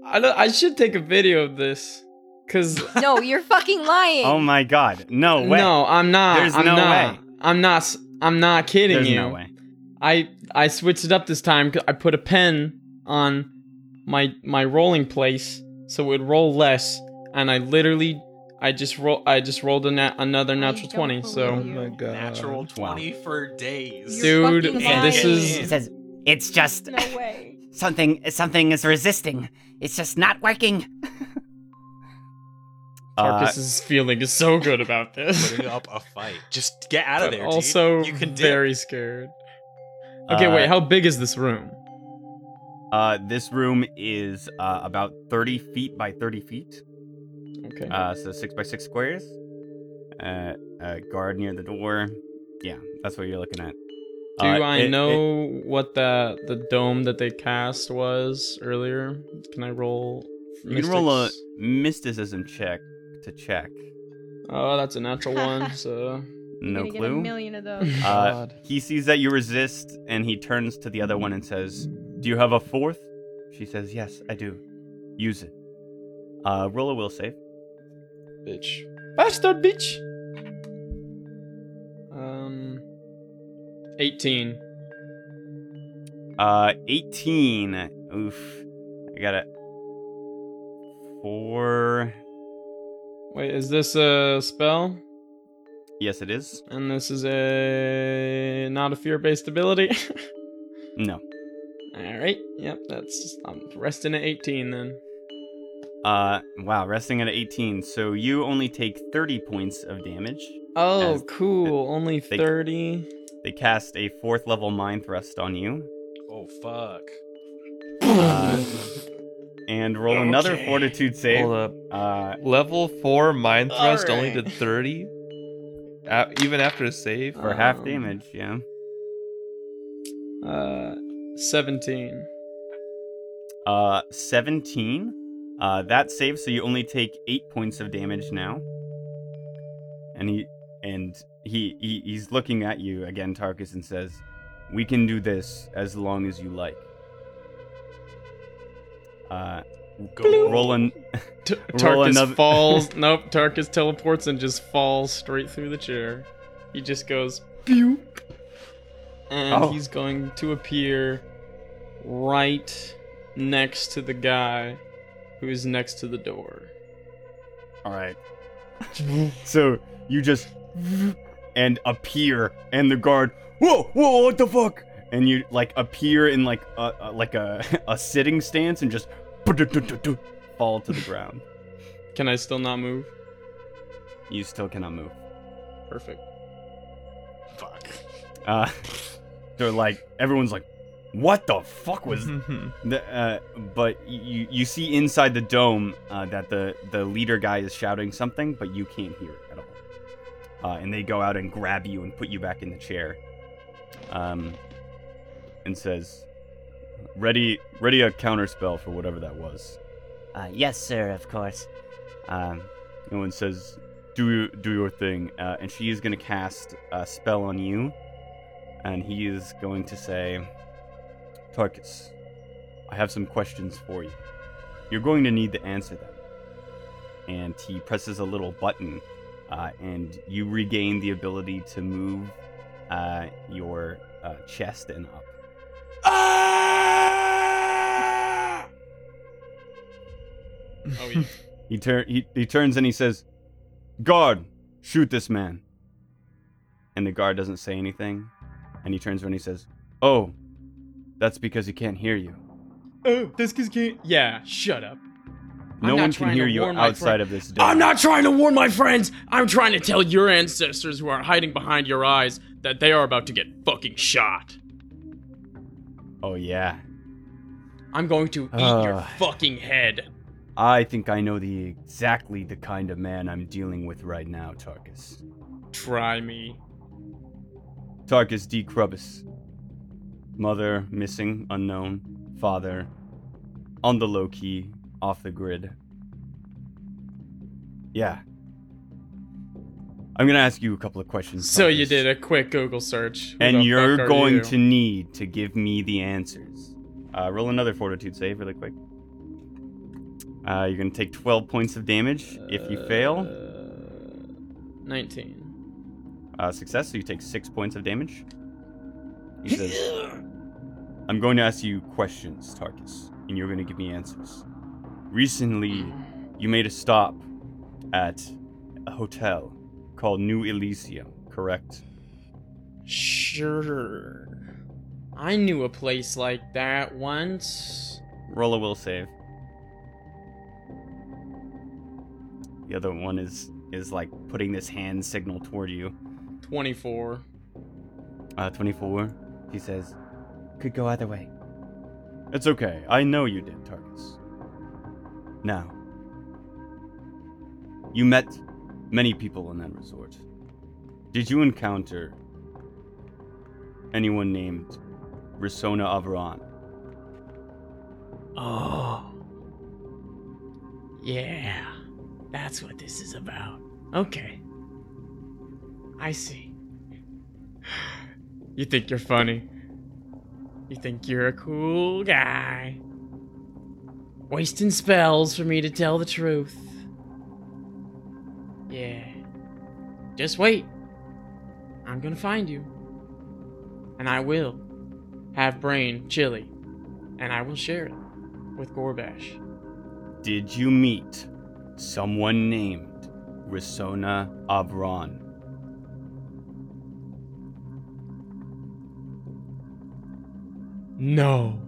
I, don't, I should take a video of this, cause No, you're fucking lying. Oh my God! No way! no, I'm not. There's I'm no not. way. I'm not. S- I'm not kidding There's you. no way. I I switched it up this time. 'cause I put a pen on my my rolling place so it would roll less, and I literally I just roll I just rolled a nat- another natural twenty. So Oh my god. Natural 20 for days. You're dude, fucking this lying. He is says, it's just No way. something, something is resisting. It's just not working. Uh, Tarkus is feeling is so good about this. Putting up a fight. Just get out of there, dude. also You can dip. very scared. Okay, Uh, wait. How big is this room? Uh, this room is uh, about 30 feet by 30 feet. Okay. Uh, so six by six squares. Uh, a guard near the door. Yeah, that's what you're looking at. Do Uh, I it- it- know what the the dome that they cast was earlier? Can I roll? you can roll a mysticism check to check. Oh, that's a natural one. So No gonna get a clue. million of those. Uh, he sees that you resist, and he turns to the other one and says, "Do you have a fourth? She says, "Yes, I do. Use it." Uh, roll a will save. bitch, bastard, bitch. Um, eighteen. Uh, 18. Oof. I got it. Four. Wait, is this a spell? Yes, it is. And this is a not a fear-based ability. No. All right. Yep. That's I'm resting at eighteen then. Uh, wow, resting at 18. So you only take 30 points of damage. Oh, As- cool. Only they- thirty. They cast a fourth level mind thrust on you. Oh, fuck. Uh, and roll another fortitude save. Hold up. Uh, Level four mind thrust only did thirty. A- even after a save. for half Um, damage, yeah. Uh, seventeen. Uh, 17. Uh, that saves, so you only take 8 points of damage now. And he. And he, he he's looking at you again, Tarkus, and says, "We can do this as long as you like." Uh, Go. roll an T- Roll Tarkus another- falls. nope, Tarkus teleports and just falls straight through the chair. He just goes pew, and Oh. he's going to appear right next to the guy who's next to the door. All right. so you just and appear, and the guard, whoa, whoa, what the fuck? And you like appear in like a, a like a a sitting stance and just fall to the ground. Can I still not move? You still cannot move. Perfect. Fuck. Uh, they're like everyone's like, what the fuck was The, uh, but you you see inside the dome uh, that the the leader guy is shouting something, but you can't hear it at all. Uh, and they go out and grab you and put you back in the chair. Um, and says, "Ready, ready a counter spell for whatever that was." Uh, yes, sir, of course. Um, no one says, "Do do your thing," uh, and she is going to cast a spell on you, and he is going to say, "Tarkus, I have some questions for you. You're going to need to answer them." And he presses a little button, uh, and you regain the ability to move uh, your uh, chest and up. Oh yeah. He, tur- he, he turns and he says, Guard, shoot this man. And the guard doesn't say anything. And he turns around and he says, Oh, that's because he can't hear you. oh, this kid can't. Yeah, shut up. No one can hear you outside friend- of this door. I'm not trying to warn my friends. I'm trying to tell your ancestors who are hiding behind your eyes that they are about to get fucking shot. Oh, yeah. I'm going to eat your fucking head. I think I know the exactly the kind of man I'm dealing with right now, Tarkus. Try me. Tarkus D. Krubus. Mother missing, unknown. Father on the low key, off the grid. Yeah. I'm gonna ask you a couple of questions. So you did a quick Google search. And you're going you? to need to give me the answers. Uh, roll another fortitude save really quick. Uh, you're gonna take 12 points of damage if you fail. Uh, 19. Uh, success, so you take six points of damage. He says, I'm going to ask you questions, Tarkus, and you're going to give me answers. Recently, you made a stop at a hotel called New Elysium, correct? Sure. I knew a place like that once. Roll a will save. The other one is is like putting this hand signal toward you. 24. Uh, 24. He says, could go either way. It's okay. I know you did, Tarkus. Now, you met many people in that resort. Did you encounter anyone named Risona Avran? Oh. Yeah. That's what this is about. Okay. I see. You think you're funny. You think you're a cool guy. Wasting spells for me to tell the truth. Yeah. Just wait. I'm gonna find you. And I will have brain chili. And I will share it with Gorbash. Did you meet someone named Risona Avran? No.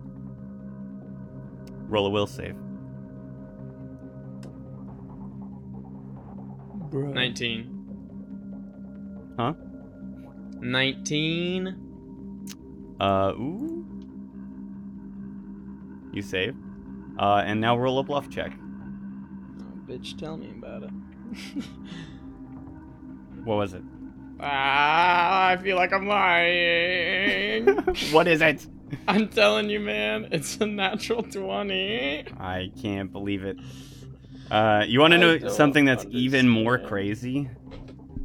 Roll a will save. 19. Huh? 19. Uh, ooh. You save. Uh, and now roll a bluff check. Bitch, tell me about it. What was it? ah, I feel like I'm lying. what is it? I'm telling you, man, it's a natural 20. I can't believe it. Uh, you want to know something that's even more crazy?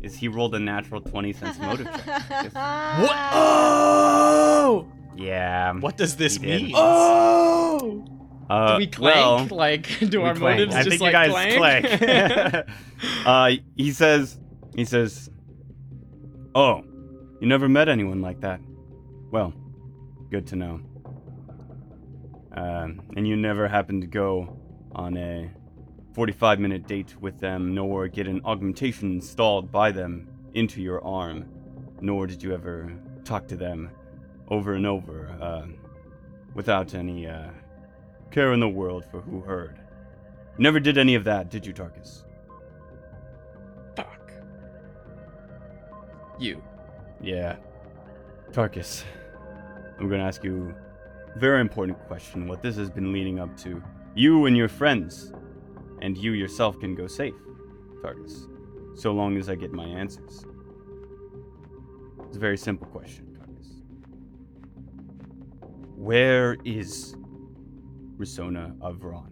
is he rolled a natural 20 sense motive check. What? Oh! Yeah. What does this He did. mean? Oh! Uh, do we clank? well, like, do our clank. motives I just think like you guys clank? uh, he says, he says, "Oh, you never met anyone like that. Well, good to know. Um, and you never happened to go on a 45-minute date with them, nor get an augmentation installed by them into your arm, nor did you ever talk to them over and over, uh, without any uh, care in the world for who heard." You never did any of that, did you, Tarkus? Fuck. You. Yeah. Tarkus, I'm gonna ask you a very important question. What this has been leading up to. You and your friends, and you yourself can go safe, Tarkus. So long as I get my answers. It's a very simple question, Tarkus. Where is Risona Avran?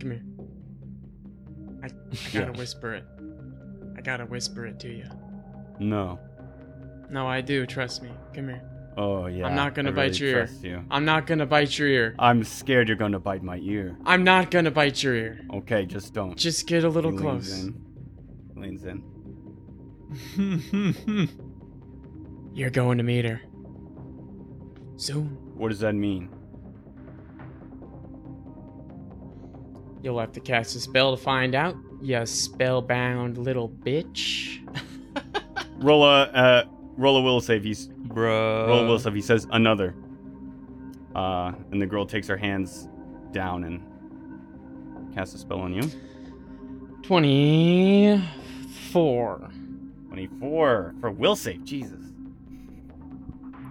Come here. I, I gotta whisper it. I gotta whisper it to you. No. No, I do. Trust me. Come here. Oh yeah. I'm not gonna I bite really your ear. You. I'm not gonna bite your ear. I'm scared you're gonna bite my ear. I'm not gonna bite your ear. Okay, just don't. Just get a little He leans close. in. Leans in. You're going to meet her. Soon. What does that mean? You'll have to cast a spell to find out, you spellbound little bitch. Roll a uh, roll a will save. He's Bruh. roll a will save. He says another. Uh, and the girl takes her hands down and casts a spell on you. 24. Twenty-four for will save. Jesus,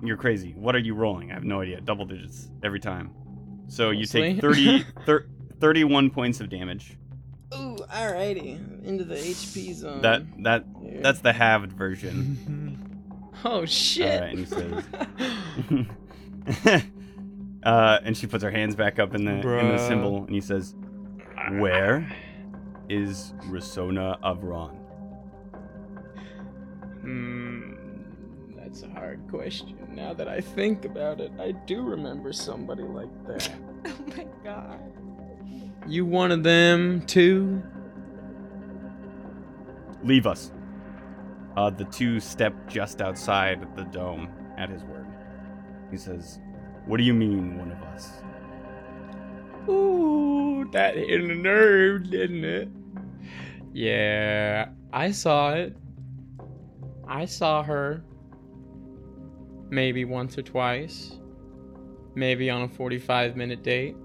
you're crazy. What are you rolling? I have no idea. Double digits every time. So you take Mostly. 30, thir- 31 points of damage. Ooh, alrighty. Into the HP zone. That that that's the halved version. Oh shit. Uh, and he says, uh, and she puts her hands back up in the in the symbol, and he says, "Where is Risona Avran?" Hmm, that's a hard question. Now that I think about it, I do remember somebody like that. Oh my god. you one of them too? Leave us. Uh, the two step just outside the dome at his word. He says, "What do you mean, one of us?" Ooh, that hit a nerve, didn't it? Yeah, I saw it. I saw her. Maybe once or twice. Maybe on a 45 minute date.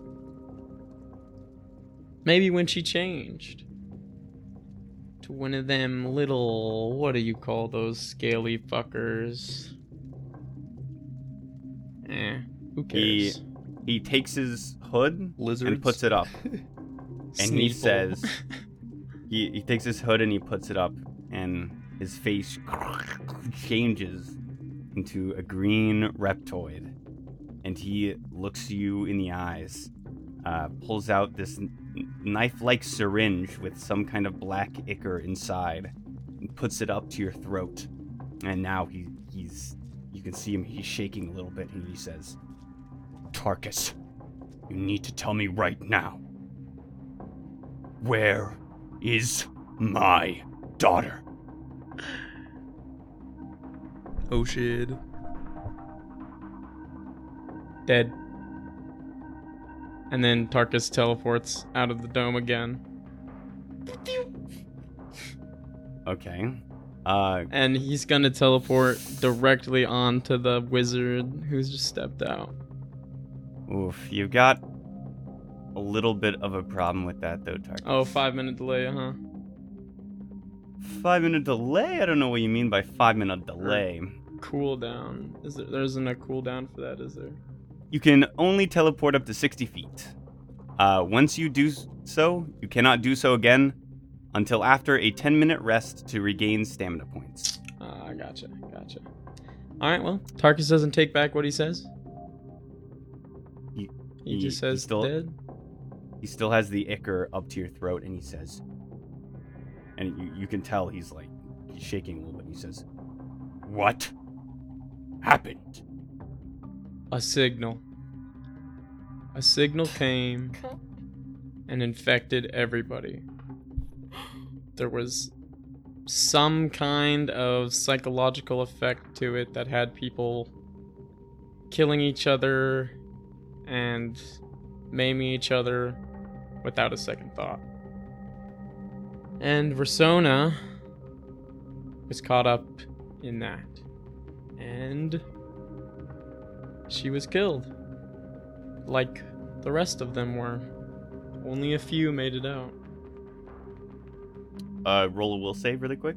Maybe when she changed. To one of them little. What do you call those scaly fuckers? Eh, who He- cares? He he takes his hood Lizards. and puts it up. and he says- He, he takes his hood and he puts it up, and his face changes into a green reptoid. And he looks you in the eyes, uh, pulls out this knife like syringe with some kind of black ichor inside, and puts it up to your throat. And now he, he's. You can see him, he's shaking a little bit, and he says, Tarkus, you need to tell me right now. Where is my daughter? Oh shit. dead. And then Tarkus teleports out of the dome again. Okay. Uh, And he's gonna teleport directly onto the wizard who's just stepped out. oof, you've got a little bit of a problem with that though, Tarkus. Oh, five minute delay, huh? Five minute delay? I don't know what you mean by five minute delay. Cooldown. Is there? There isn't a cooldown for that, is there? You can only teleport up to 60 feet. Uh, once you do so, you cannot do so again until after a 10 minute rest to regain stamina points. Ah, gotcha, gotcha. All right, well, Tarkus doesn't take back what he says. He- He, he- just he says still- dead. He still has the ichor up to your throat and he says, and you, you can tell he's like he's shaking a little bit. He says, "What happened?" A signal. A signal came and infected everybody. There was some kind of psychological effect to it that had people killing each other and maiming each other without a second thought. And Versona was caught up in that. And she was killed. Like the rest of them were. Only a few made it out. Uh, roll a will save really quick.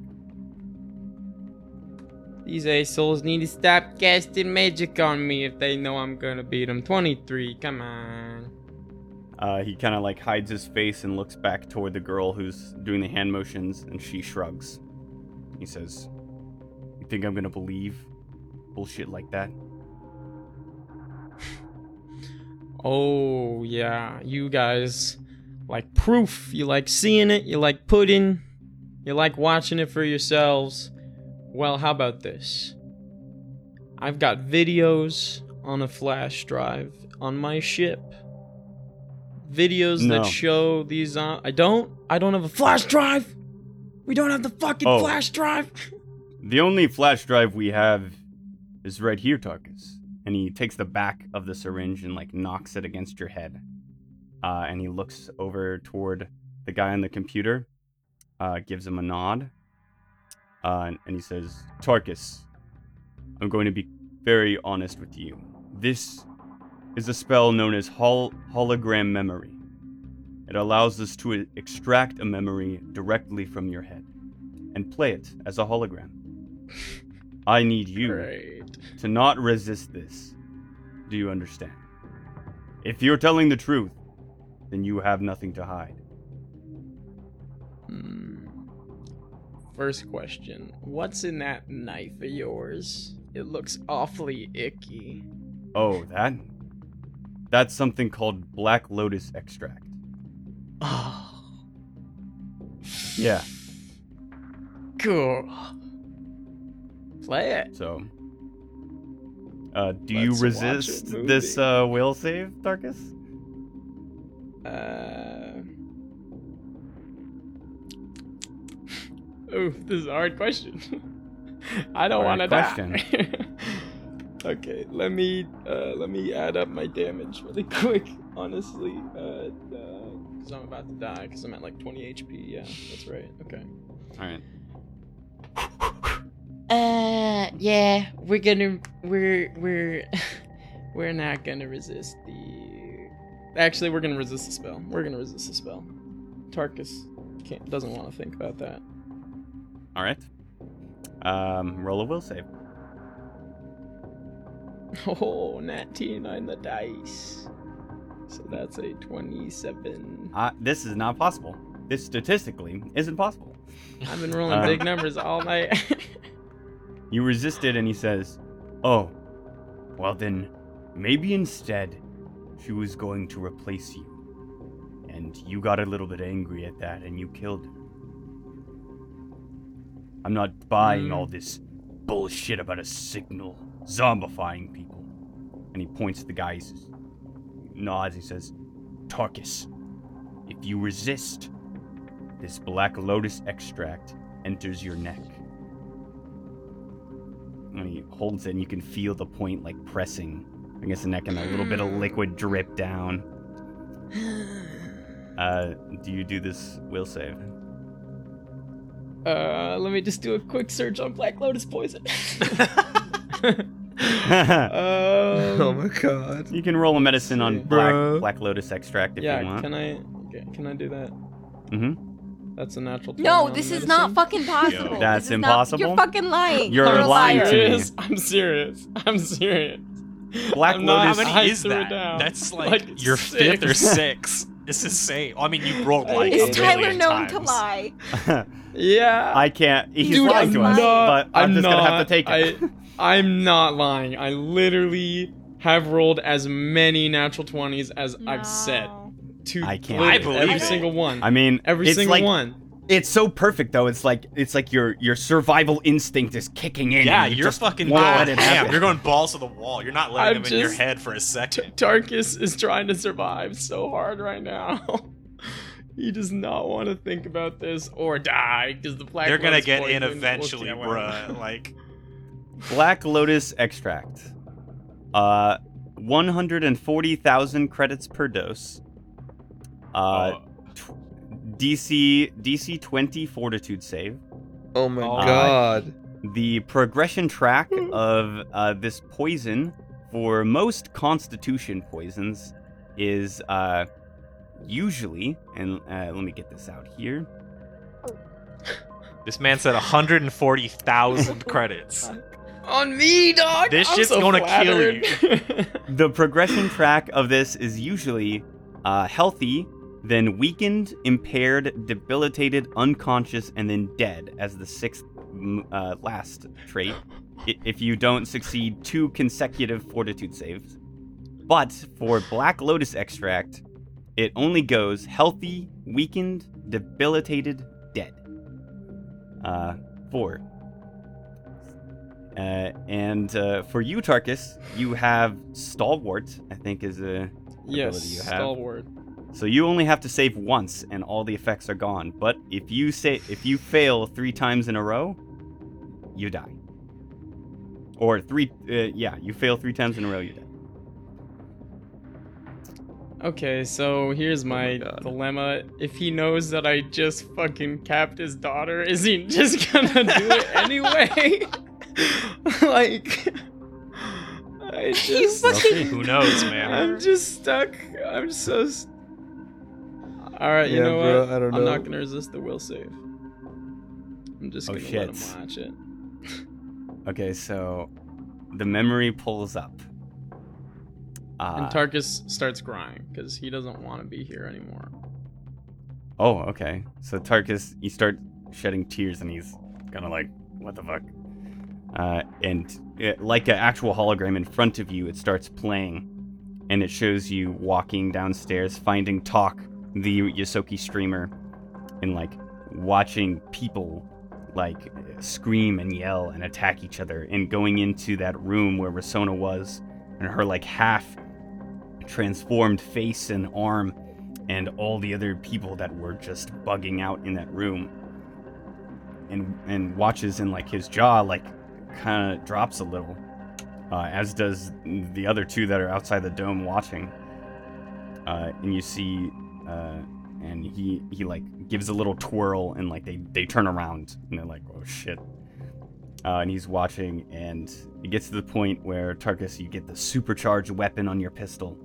These assholes need to stop casting magic on me if they know I'm gonna beat them. 23, come on. Uh, he kind of like hides his face and looks back toward the girl who's doing the hand motions, and she shrugs. He says, "You think I'm gonna believe bullshit like that?" Oh, yeah, you guys like proof. You like seeing it, you like pudding, you like watching it for yourselves. Well, how about this? I've got videos on a flash drive on my ship. Videos No. that show these on. I don't. I don't have a flash drive. We don't have the fucking Oh. flash drive. The only flash drive we have is right here, Tarkus. And he takes the back of the syringe and like knocks it against your head. Uh, and he looks over toward the guy on the computer, uh, gives him a nod, uh, and, and he says, Tarkus, I'm going to be very honest with you. This is a spell known as hol- hologram memory. It allows us to extract a memory directly from your head and play it as a hologram. I need you Great. to not resist this. Do you understand? If you're telling the truth, then you have nothing to hide. Hmm. First question What's in that knife of yours? It looks awfully icky. Oh, that? That's something called Black Lotus extract. Oh. Yeah, Cool. Play it. so. Uh, do Let's you resist this uh, will save, Tarkus? Uh. Ooh, this is a hard question. I don't want to question. die. okay, let me uh, let me add up my damage really quick. Honestly, uh, because I'm about to die. Because I'm at like 20 HP. Yeah, that's right. Okay. Alright. Uh, yeah, we're gonna we're we're we're not gonna resist the. Actually, we're gonna resist the spell. We're gonna resist the spell. Tarkus can't doesn't want to think about that. Alright. Um, roll a will save. Oh, nat 10 on the dice. So that's a 27. Uh, this is not possible. This statistically isn't possible. I've been rolling Uh. big numbers all night. You resisted, and he says, Oh, well then, maybe instead she was going to replace you. And you got a little bit angry at that, and you killed her. I'm not buying Hmm. all this bullshit about a signal zombifying people. And he points to the guy, he says, nods, he says, Tarkus, if you resist, this Black Lotus extract enters your neck. And he holds it, and you can feel the point like pressing against the neck, and a little bit of liquid drip down. Uh, do you do this will save? uh, let me just do a quick search on Black Lotus poison. you oh um, my god. You can roll a medicine on black Black Lotus extract if yeah, you want. can I? Can I do that? Mm-hmm. That's a natural. No, on this is not fucking possible. That's This is not- impossible? you're fucking lying. You're You're lying liar. to me. I'm serious. I'm serious. Black I'm not- How many is threw that? down. That's like, your six. fifth or sixth. This is insane. I mean, you rolled like a Is Tyler known times. to lie? Yeah. I can't. He's Dude, lying I'm to us, not, but I'm, just not, gonna have to take it. I, I'm not lying. I literally have rolled as many natural 20s as I've said. No. To I can't. literally I believe every it. single one. I mean, every it's single like one. It's so perfect though. It's like it's like your your survival instinct is kicking in. Yeah, and you you're just fucking going let it happen. You're going balls to the wall. You're not letting I'm them in your head for a second. Tarkus is trying to survive so hard right now. he does not want to think about this or die because the black. They're gonna get in eventually, bruh. Like, Black Lotus extract. Uh, 140,000 credits per dose. Uh, oh, DC DC 20 Fortitude save. Oh my Uh, god. The progression track of uh, this poison for most Constitution poisons is uh, usually, and uh, let me get this out here. This man said 140,000 credits. On me, dog. This I'm shit's so gonna kill you. The progression track of this is usually uh, healthy, then weakened, impaired, debilitated, unconscious, and then dead as the sixth uh, last trait. If you don't succeed two consecutive fortitude saves. But for Black Lotus extract, it only goes healthy, weakened, debilitated, dead. Uh, four. Uh, and uh, for you, Tarkus, you have Stalwart, I think is a yes, ability you have. stalwart. So you only have to save once, and all the effects are gone. But if you say if you fail three times in a row, you die. Or three, uh, yeah, you fail three times in a row, you die. Okay, so here's Oh my my, dilemma. If he knows that I just fucking capped his daughter, is he just gonna do it anyway? like, I just. fucking- Who knows, man? I'm just stuck. I'm so. St- All right, you Yeah, know bro, what? I don't I'm not gonna resist the will save. I'm just Oh, gonna let shit. him watch it. Okay, so the memory pulls up. Uh, and Tarkus starts crying because he doesn't want to be here anymore. Oh, okay. So Tarkus, you start shedding tears, and he's kind of like, "What the fuck?" Uh, and it, like an actual hologram in front of you, it starts playing, and it shows you walking downstairs, finding Talk, the ysoki streamer, and like watching people like scream and yell and attack each other, and going into that room where Rasona was, and her like half transformed face and arm and all the other people that were just bugging out in that room and and watches and like his jaw like kind of drops a little uh, as does the other two that are outside the dome watching uh, and you see uh, and he he like gives a little twirl and like they they turn around and they're like oh shit uh, and he's watching and it gets to the point where Tarkus you get the supercharged weapon on your pistol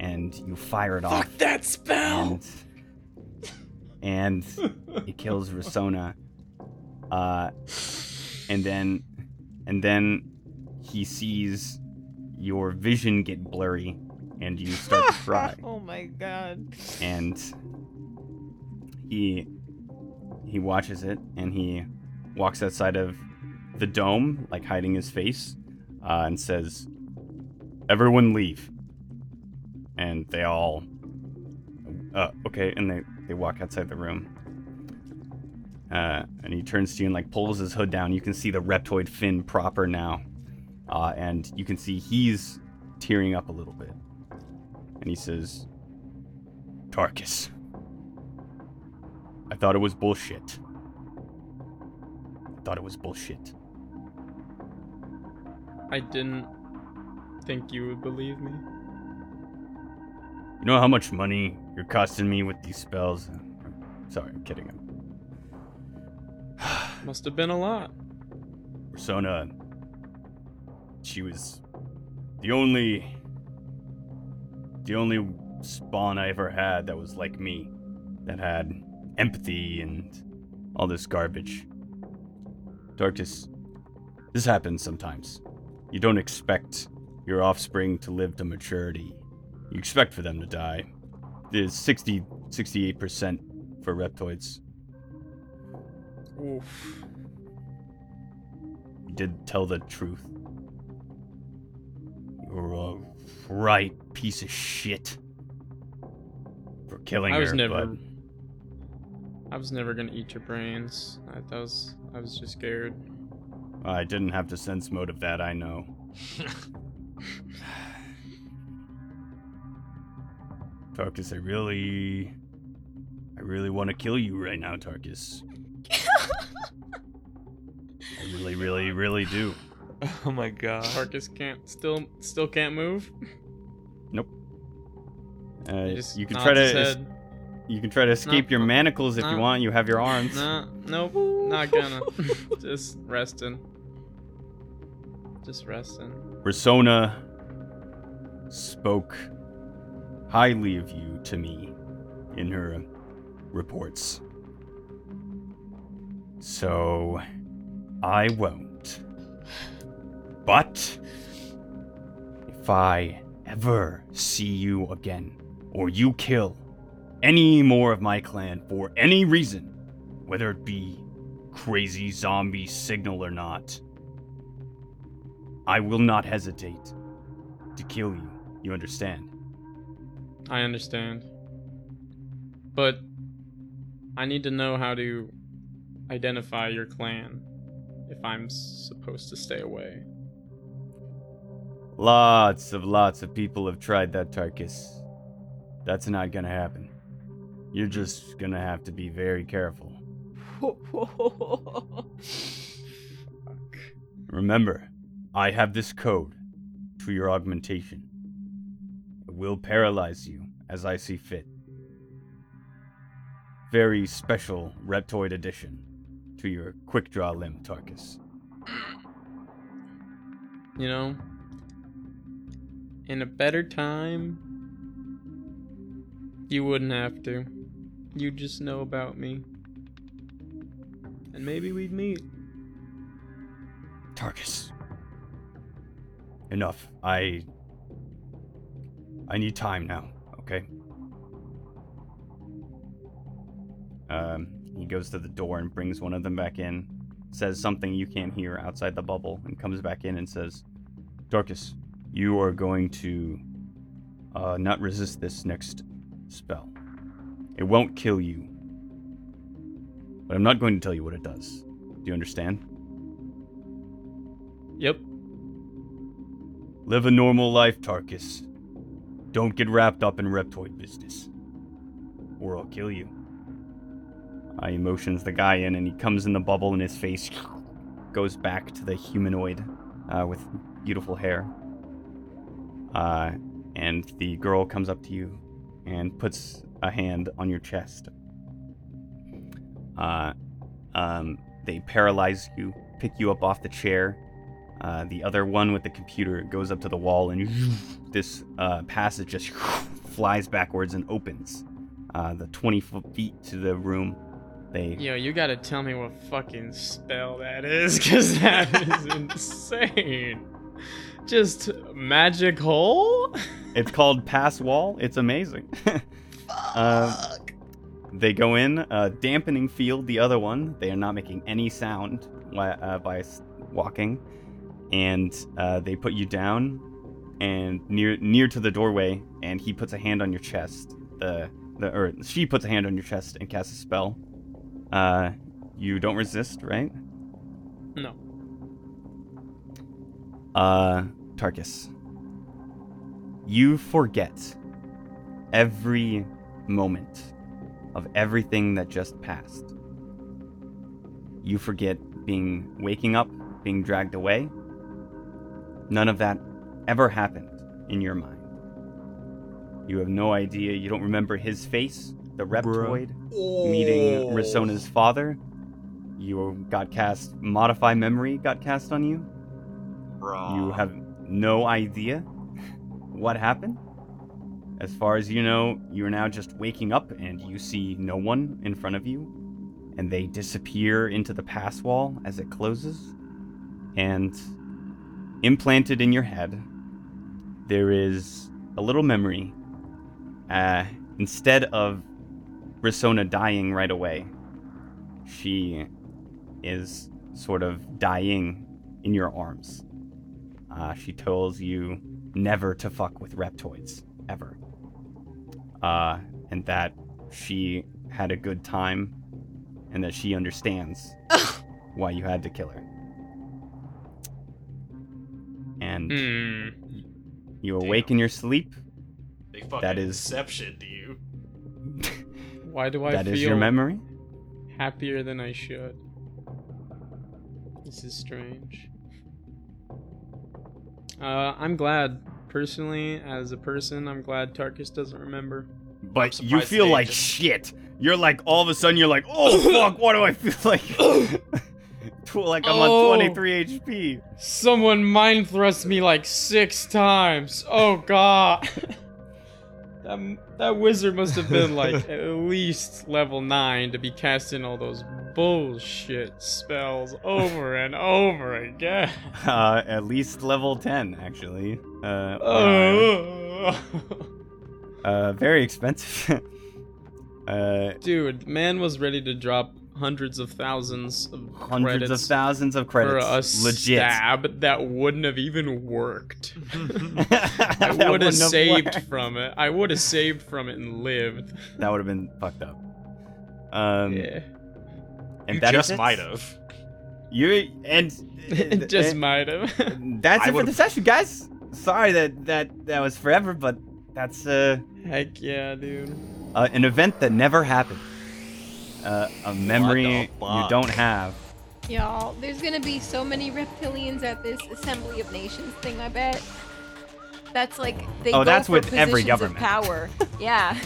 and you fire it off Fuck that spell! and and it kills Rasona. Uh, and then and then he sees your vision get blurry, and you start to cry. oh my god. And he he watches it, and he walks outside of the dome, like hiding his face, uh, and says, "Everyone leave." And they all uh, okay, and they, they walk outside the room. Uh, and he turns to you and like pulls his hood down. You can see the reptoid fin proper now. Uh, and you can see he's tearing up a little bit. And he says, Tarkus, I thought it was bullshit. I thought it was bullshit. I didn't think you would believe me. You know how much money you're costing me with these spells? Sorry, I'm kidding. Must have been a lot. Persona, she was the only, the only spawn I ever had that was like me, that had empathy and all this garbage. Tarkus, this happens sometimes. You don't expect your offspring to live to maturity. You expect for them to die. There's 60, 68% for reptoids. Oof. You did tell the truth. You're a right piece of shit for killing I was her, never. but I was never gonna eat your brains. I, that was I was just scared. I didn't have to sense motive that, I know. Tarkus, I really. I really want to kill you right now, Tarkus. I really, really, really do. Oh my god. Marcus can't still still can't move. Nope. Uh, just you can try to head. you can try to escape your manacles if you want. You have your arms. Nah, nope, not gonna. just resting. Just resting. Persona spoke highly of you to me in her reports. So I won't. But if I ever see you again, or you kill any more of my clan for any reason, whether it be crazy zombie signal or not, I will not hesitate to kill you. You understand? I understand. But I need to know how to identify your clan if I'm supposed to stay away. Lots of lots of people have tried that, Tarkus. That's not gonna happen. You're just gonna have to be very careful. Remember, I have this code to your augmentation. It will paralyze you as I see fit. Very special Reptoid addition to your quick draw limb, Tarkus. You know, in a better time, you wouldn't have to. You'd just know about me. And maybe we'd meet. Tarkus. Enough. I. I need time now, okay? Um, he goes to the door and brings one of them back in, says something you can't hear outside the bubble, and comes back in and says, Tarkus, you are going to uh, not resist this next spell. It won't kill you. But I'm not going to tell you what it does. Do you understand? Yep. Live a normal life, Tarkus. Don't get wrapped up in reptoid business. Or I'll kill you. I motions the guy in, and he comes in the bubble, and his face goes back to the humanoid uh, with beautiful hair. Uh, and the girl comes up to you and puts a hand on your chest. Uh, um, they paralyze you, pick you up off the chair, uh, the other one with the computer goes up to the wall, and this uh, passage just flies backwards and opens. Uh, the 20 feet to the room. They Yo, you gotta tell me what fucking spell that is, because that is insane. Just magic hole? It's called Pass Wall. It's amazing. uh, they go in, uh, dampening field. The other one, they are not making any sound uh, by walking, and uh, they put you down and near near to the doorway. And he puts a hand on your chest. The the or she puts a hand on your chest and casts a spell. Uh, you don't resist, right? No. Uh, Tarkus. You forget every moment of everything that just passed. You forget being waking up, being dragged away. None of that ever happened in your mind. You have no idea. You don't remember his face, the reptoid, meeting Risona's oh. father. You got cast, modify memory got cast on you. You have no idea what happened. As far as you know, you're now just waking up and you see no one in front of you, and they disappear into the pass wall as it closes. And implanted in your head, there is a little memory. Uh, instead of Risona dying right away, she is sort of dying in your arms. Uh, she tells you never to fuck with reptoids, ever. Uh, and that she had a good time and that she understands why you had to kill her. And Hmm. you awake in your sleep. Big fucking That is- deception to you. Why do I That feel is your memory. happier than I should? This is strange. Uh, I'm glad. Personally, as a person, I'm glad Tarkus doesn't remember. But you feel like just- shit. You're like all of a sudden you're like, oh fuck, what do I feel like like I'm Oh. on 23 HP? Someone mind thrust me like six times. Oh god. that, that wizard must have been like at least level 9 to be casting all those bullshit spells over and over again. Uh, at least level 10 actually. Uh, Oh. uh very expensive. uh, Dude, man was ready to drop hundreds of thousands of hundreds of thousands of credits for credits. a Legit. stab that wouldn't have even worked. I would have saved worked. from it. I would have saved from it and lived. That would have been fucked up. Um, yeah. And you that is just it. might have. You and It just and- might have. That's I it for the session, guys. Sorry that that that was forever, but that's uh, Heck yeah, dude. uh an event that never happened. Uh, a memory you don't have. Y'all, there's gonna be so many reptilians at this Assembly of Nations thing. I bet. That's like they Oh, go that's for with every positions government. of power. yeah.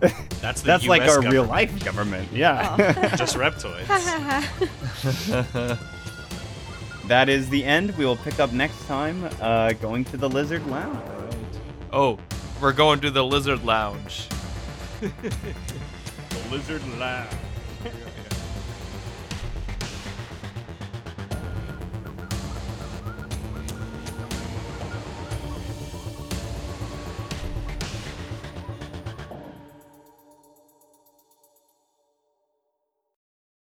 That's the That's like US our real life government. Yeah. Just reptoids. that is the end. We will pick up next time. Uh, going to the Lizard Lounge. Oh, we're going to the Lizard Lounge. the lizard lab.